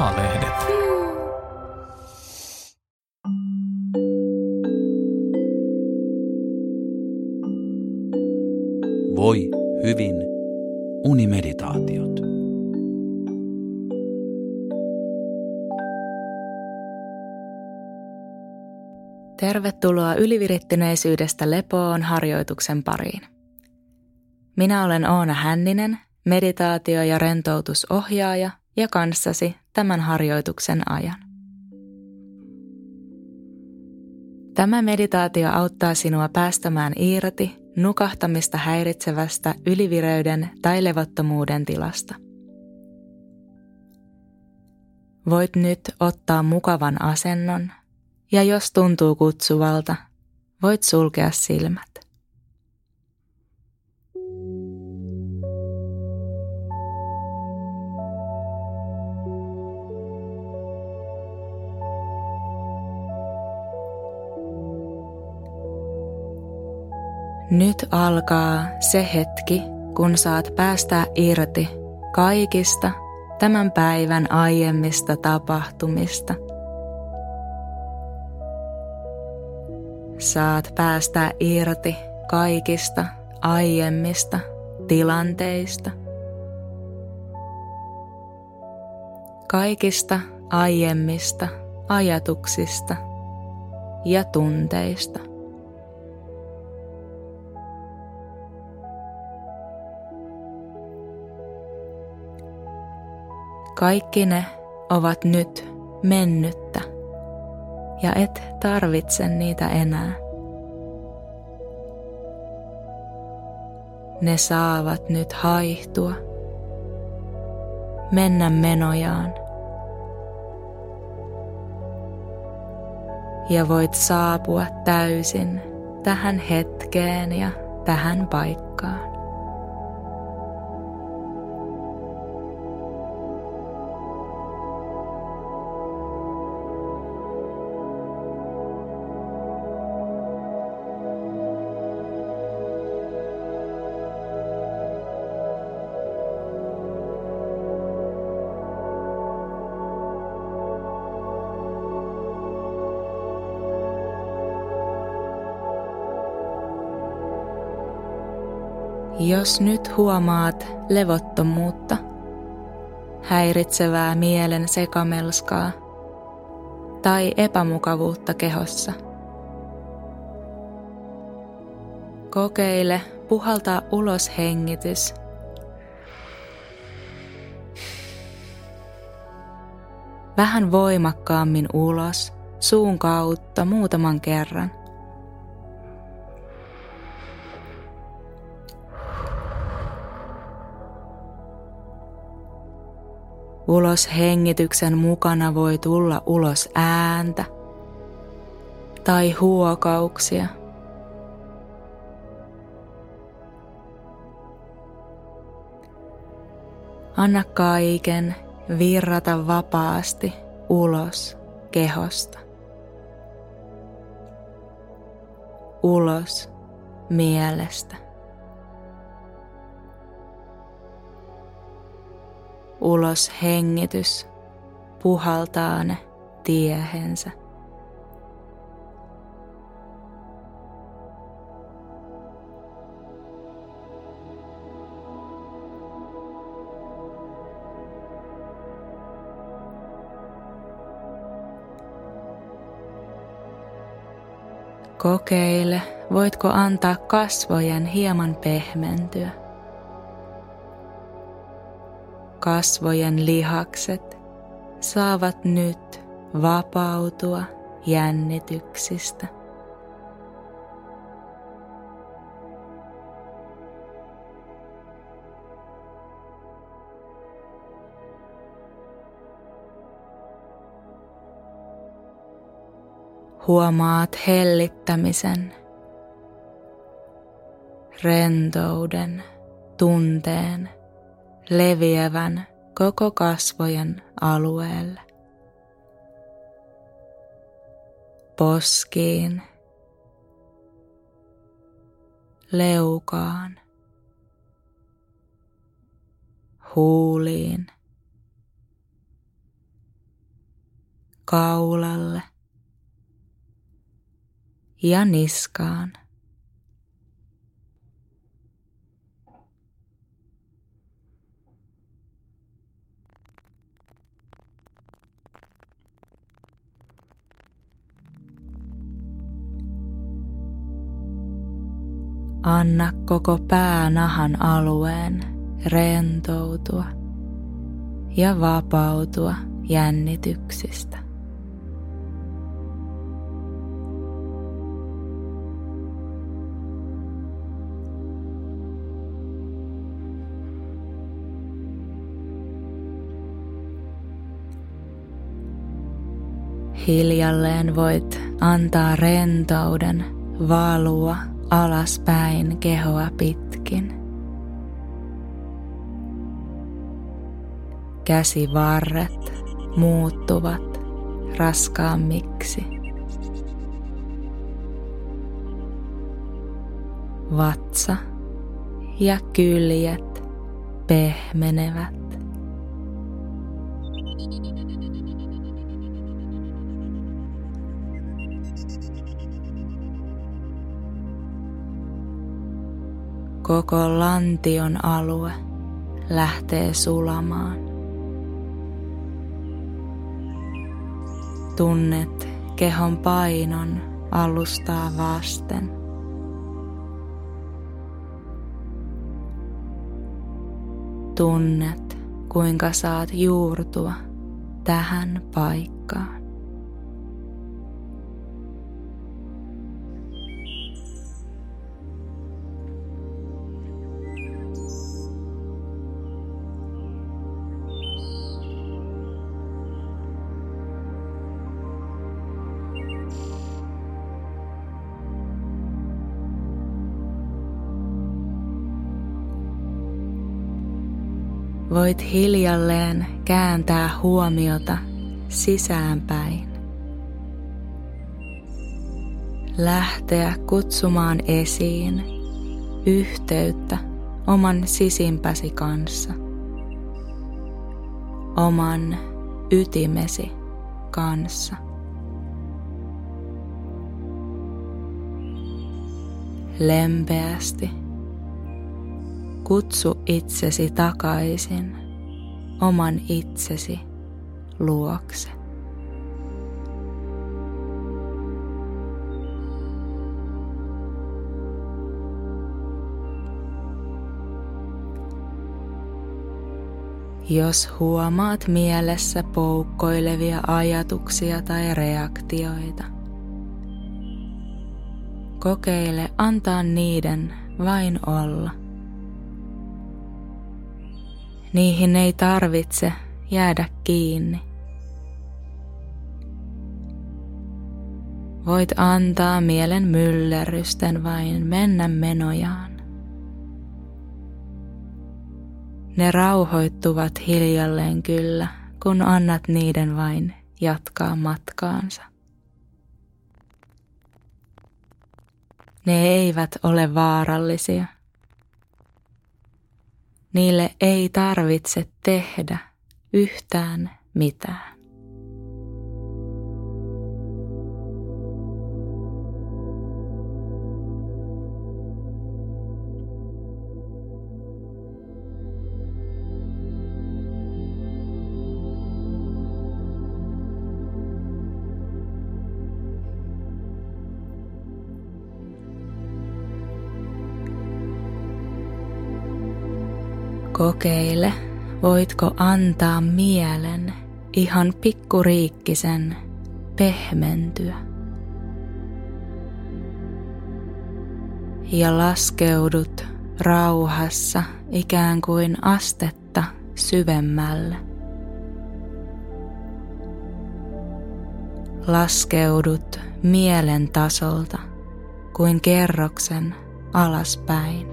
A-lehdet. Voi hyvin unimeditaatiot. Tervetuloa ylivirittyneisyydestä lepoon harjoituksen pariin. Minä olen Oona Hänninen, meditaatio- ja rentoutusohjaaja ja kanssasi tämän harjoituksen ajan. Tämä meditaatio auttaa sinua päästämään irti nukahtamista häiritsevästä ylivireyden tai levottomuuden tilasta. Voit nyt ottaa mukavan asennon ja jos tuntuu kutsuvalta, voit sulkea silmät. Nyt alkaa se hetki, kun saat päästää irti kaikista tämän päivän aiemmista tapahtumista. Saat päästää irti kaikista aiemmista tilanteista. Kaikista aiemmista ajatuksista ja tunteista. Kaikki ne ovat nyt mennyttä ja et tarvitse niitä enää. Ne saavat nyt haihtua, mennä menojaan. Ja voit saapua täysin tähän hetkeen ja tähän paikkaan. Jos nyt huomaat levottomuutta, häiritsevää mielen sekamelskaa tai epämukavuutta kehossa, kokeile puhaltaa ulos hengitys vähän voimakkaammin ulos suun kautta muutaman kerran. Ulos hengityksen mukana voi tulla ulos ääntä tai huokauksia. Anna kaiken virrata vapaasti ulos kehosta. Ulos mielestä. Ulos hengitys puhaltaa ne tiehensä. Kokeile, voitko antaa kasvojen hieman pehmentyä kasvojen lihakset saavat nyt vapautua jännityksistä. Huomaat hellittämisen, rentouden, tunteen – leviävän koko kasvojen alueelle. Poskiin, leukaan, huuliin, kaulalle ja niskaan. Anna koko päänahan alueen rentoutua ja vapautua jännityksistä. Hiljalleen voit antaa rentouden valua alaspäin kehoa pitkin. Käsivarret muuttuvat raskaammiksi. Vatsa ja kyljet pehmenevät. Koko lantion alue lähtee sulamaan. Tunnet kehon painon alustaa vasten. Tunnet, kuinka saat juurtua tähän paikkaan. Voit hiljalleen kääntää huomiota sisäänpäin. Lähteä kutsumaan esiin yhteyttä oman sisimpäsi kanssa, oman ytimesi kanssa. Lempeästi Kutsu itsesi takaisin oman itsesi luokse. Jos huomaat mielessä poukkoilevia ajatuksia tai reaktioita, kokeile antaa niiden vain olla. Niihin ei tarvitse jäädä kiinni. Voit antaa mielen myllerrysten vain mennä menojaan. Ne rauhoittuvat hiljalleen kyllä, kun annat niiden vain jatkaa matkaansa. Ne eivät ole vaarallisia – Niille ei tarvitse tehdä yhtään mitään. Kokeile, voitko antaa mielen ihan pikkuriikkisen pehmentyä. Ja laskeudut rauhassa ikään kuin astetta syvemmälle. Laskeudut mielen tasolta kuin kerroksen alaspäin.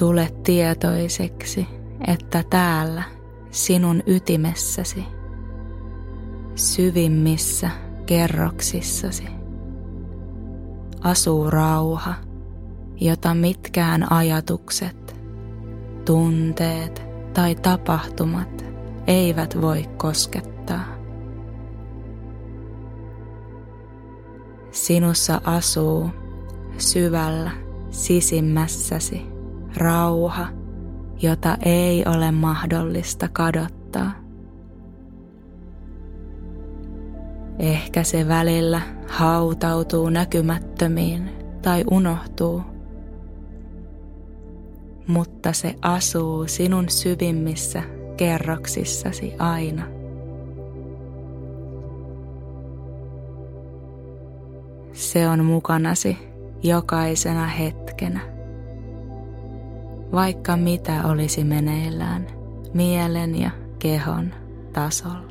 Tule tietoiseksi, että täällä sinun ytimessäsi, syvimmissä kerroksissasi asuu rauha, jota mitkään ajatukset, tunteet tai tapahtumat eivät voi koskettaa. Sinussa asuu syvällä sisimmässäsi rauha, jota ei ole mahdollista kadottaa. Ehkä se välillä hautautuu näkymättömiin tai unohtuu, mutta se asuu sinun syvimmissä kerroksissasi aina. Se on mukanasi jokaisena hetkenä. Vaikka mitä olisi meneillään mielen ja kehon tasolla.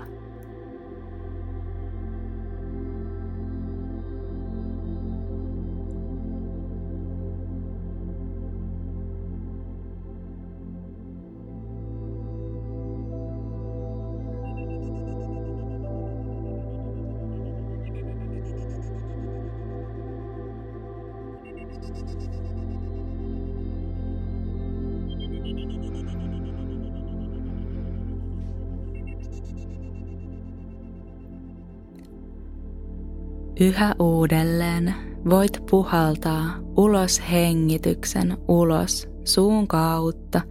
Yhä uudelleen voit puhaltaa ulos hengityksen ulos suun kautta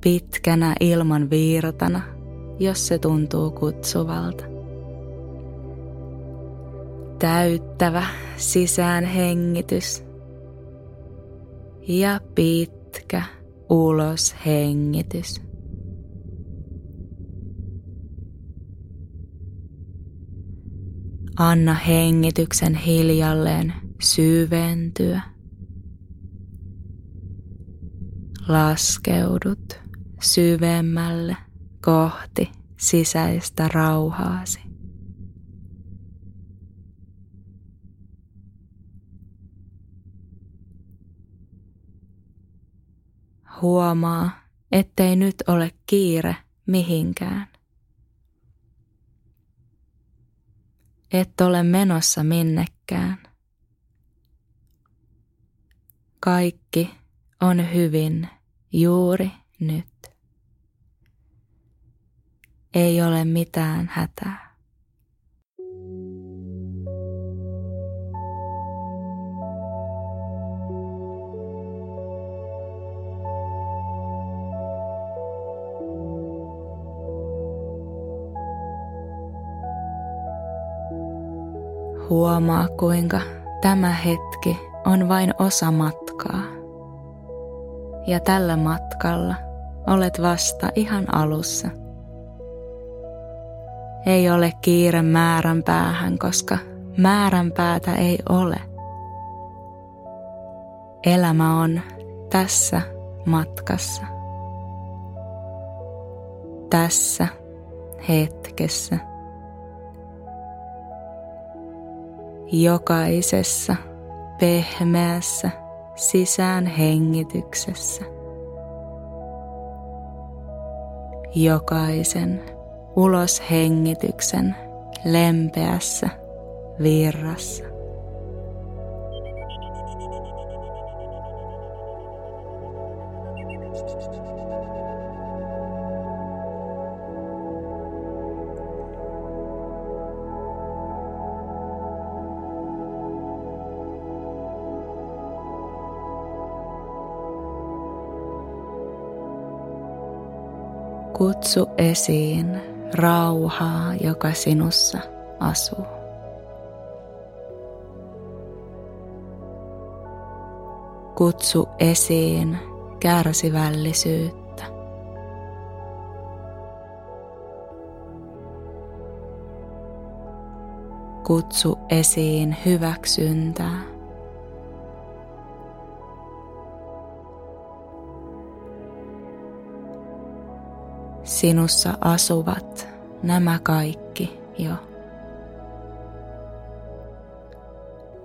pitkänä ilman virtana, jos se tuntuu kutsuvalta. Täyttävä sisään hengitys ja pitkä ulos hengitys. Anna hengityksen hiljalleen syventyä. Laskeudut syvemmälle kohti sisäistä rauhaasi. Huomaa, ettei nyt ole kiire mihinkään. Et ole menossa minnekään. Kaikki on hyvin juuri nyt. Ei ole mitään hätää. Huomaa kuinka tämä hetki on vain osa matkaa. Ja tällä matkalla olet vasta ihan alussa. Ei ole kiire määrän päähän, koska määrän päätä ei ole. Elämä on tässä matkassa. Tässä hetkessä. Jokaisessa pehmeässä sisään hengityksessä. Jokaisen ulos hengityksen lempeässä virrassa. Kutsu esiin rauhaa, joka sinussa asuu. Kutsu esiin kärsivällisyyttä. Kutsu esiin hyväksyntää. Sinussa asuvat nämä kaikki jo.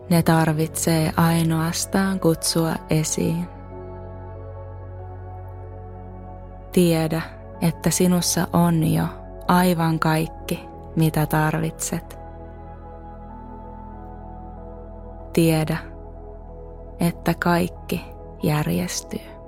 Ne tarvitsee ainoastaan kutsua esiin. Tiedä, että sinussa on jo aivan kaikki, mitä tarvitset. Tiedä, että kaikki järjestyy.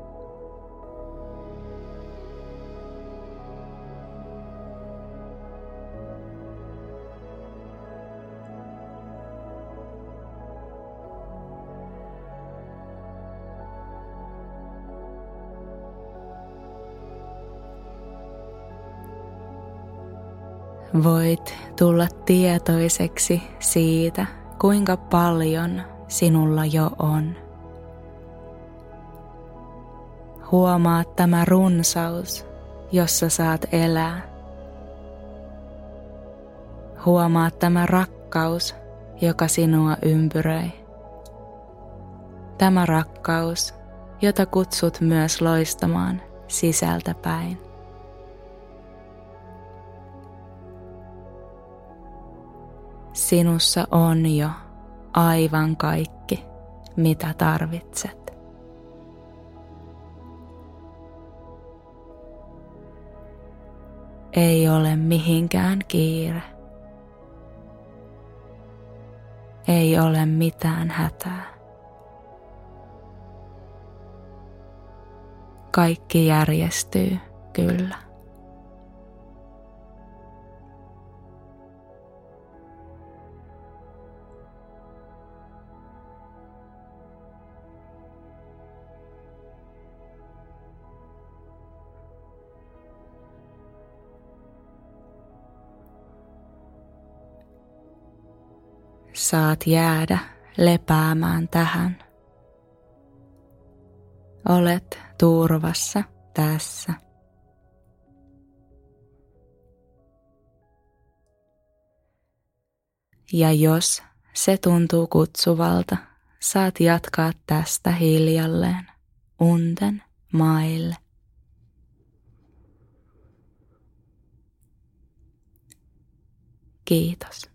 Voit tulla tietoiseksi siitä, kuinka paljon sinulla jo on. Huomaa tämä runsaus, jossa saat elää. Huomaa tämä rakkaus, joka sinua ympyröi. Tämä rakkaus, jota kutsut myös loistamaan sisältä päin. Sinussa on jo aivan kaikki, mitä tarvitset. Ei ole mihinkään kiire. Ei ole mitään hätää. Kaikki järjestyy kyllä. Saat jäädä lepäämään tähän. Olet turvassa tässä. Ja jos se tuntuu kutsuvalta, saat jatkaa tästä hiljalleen unten maille. Kiitos.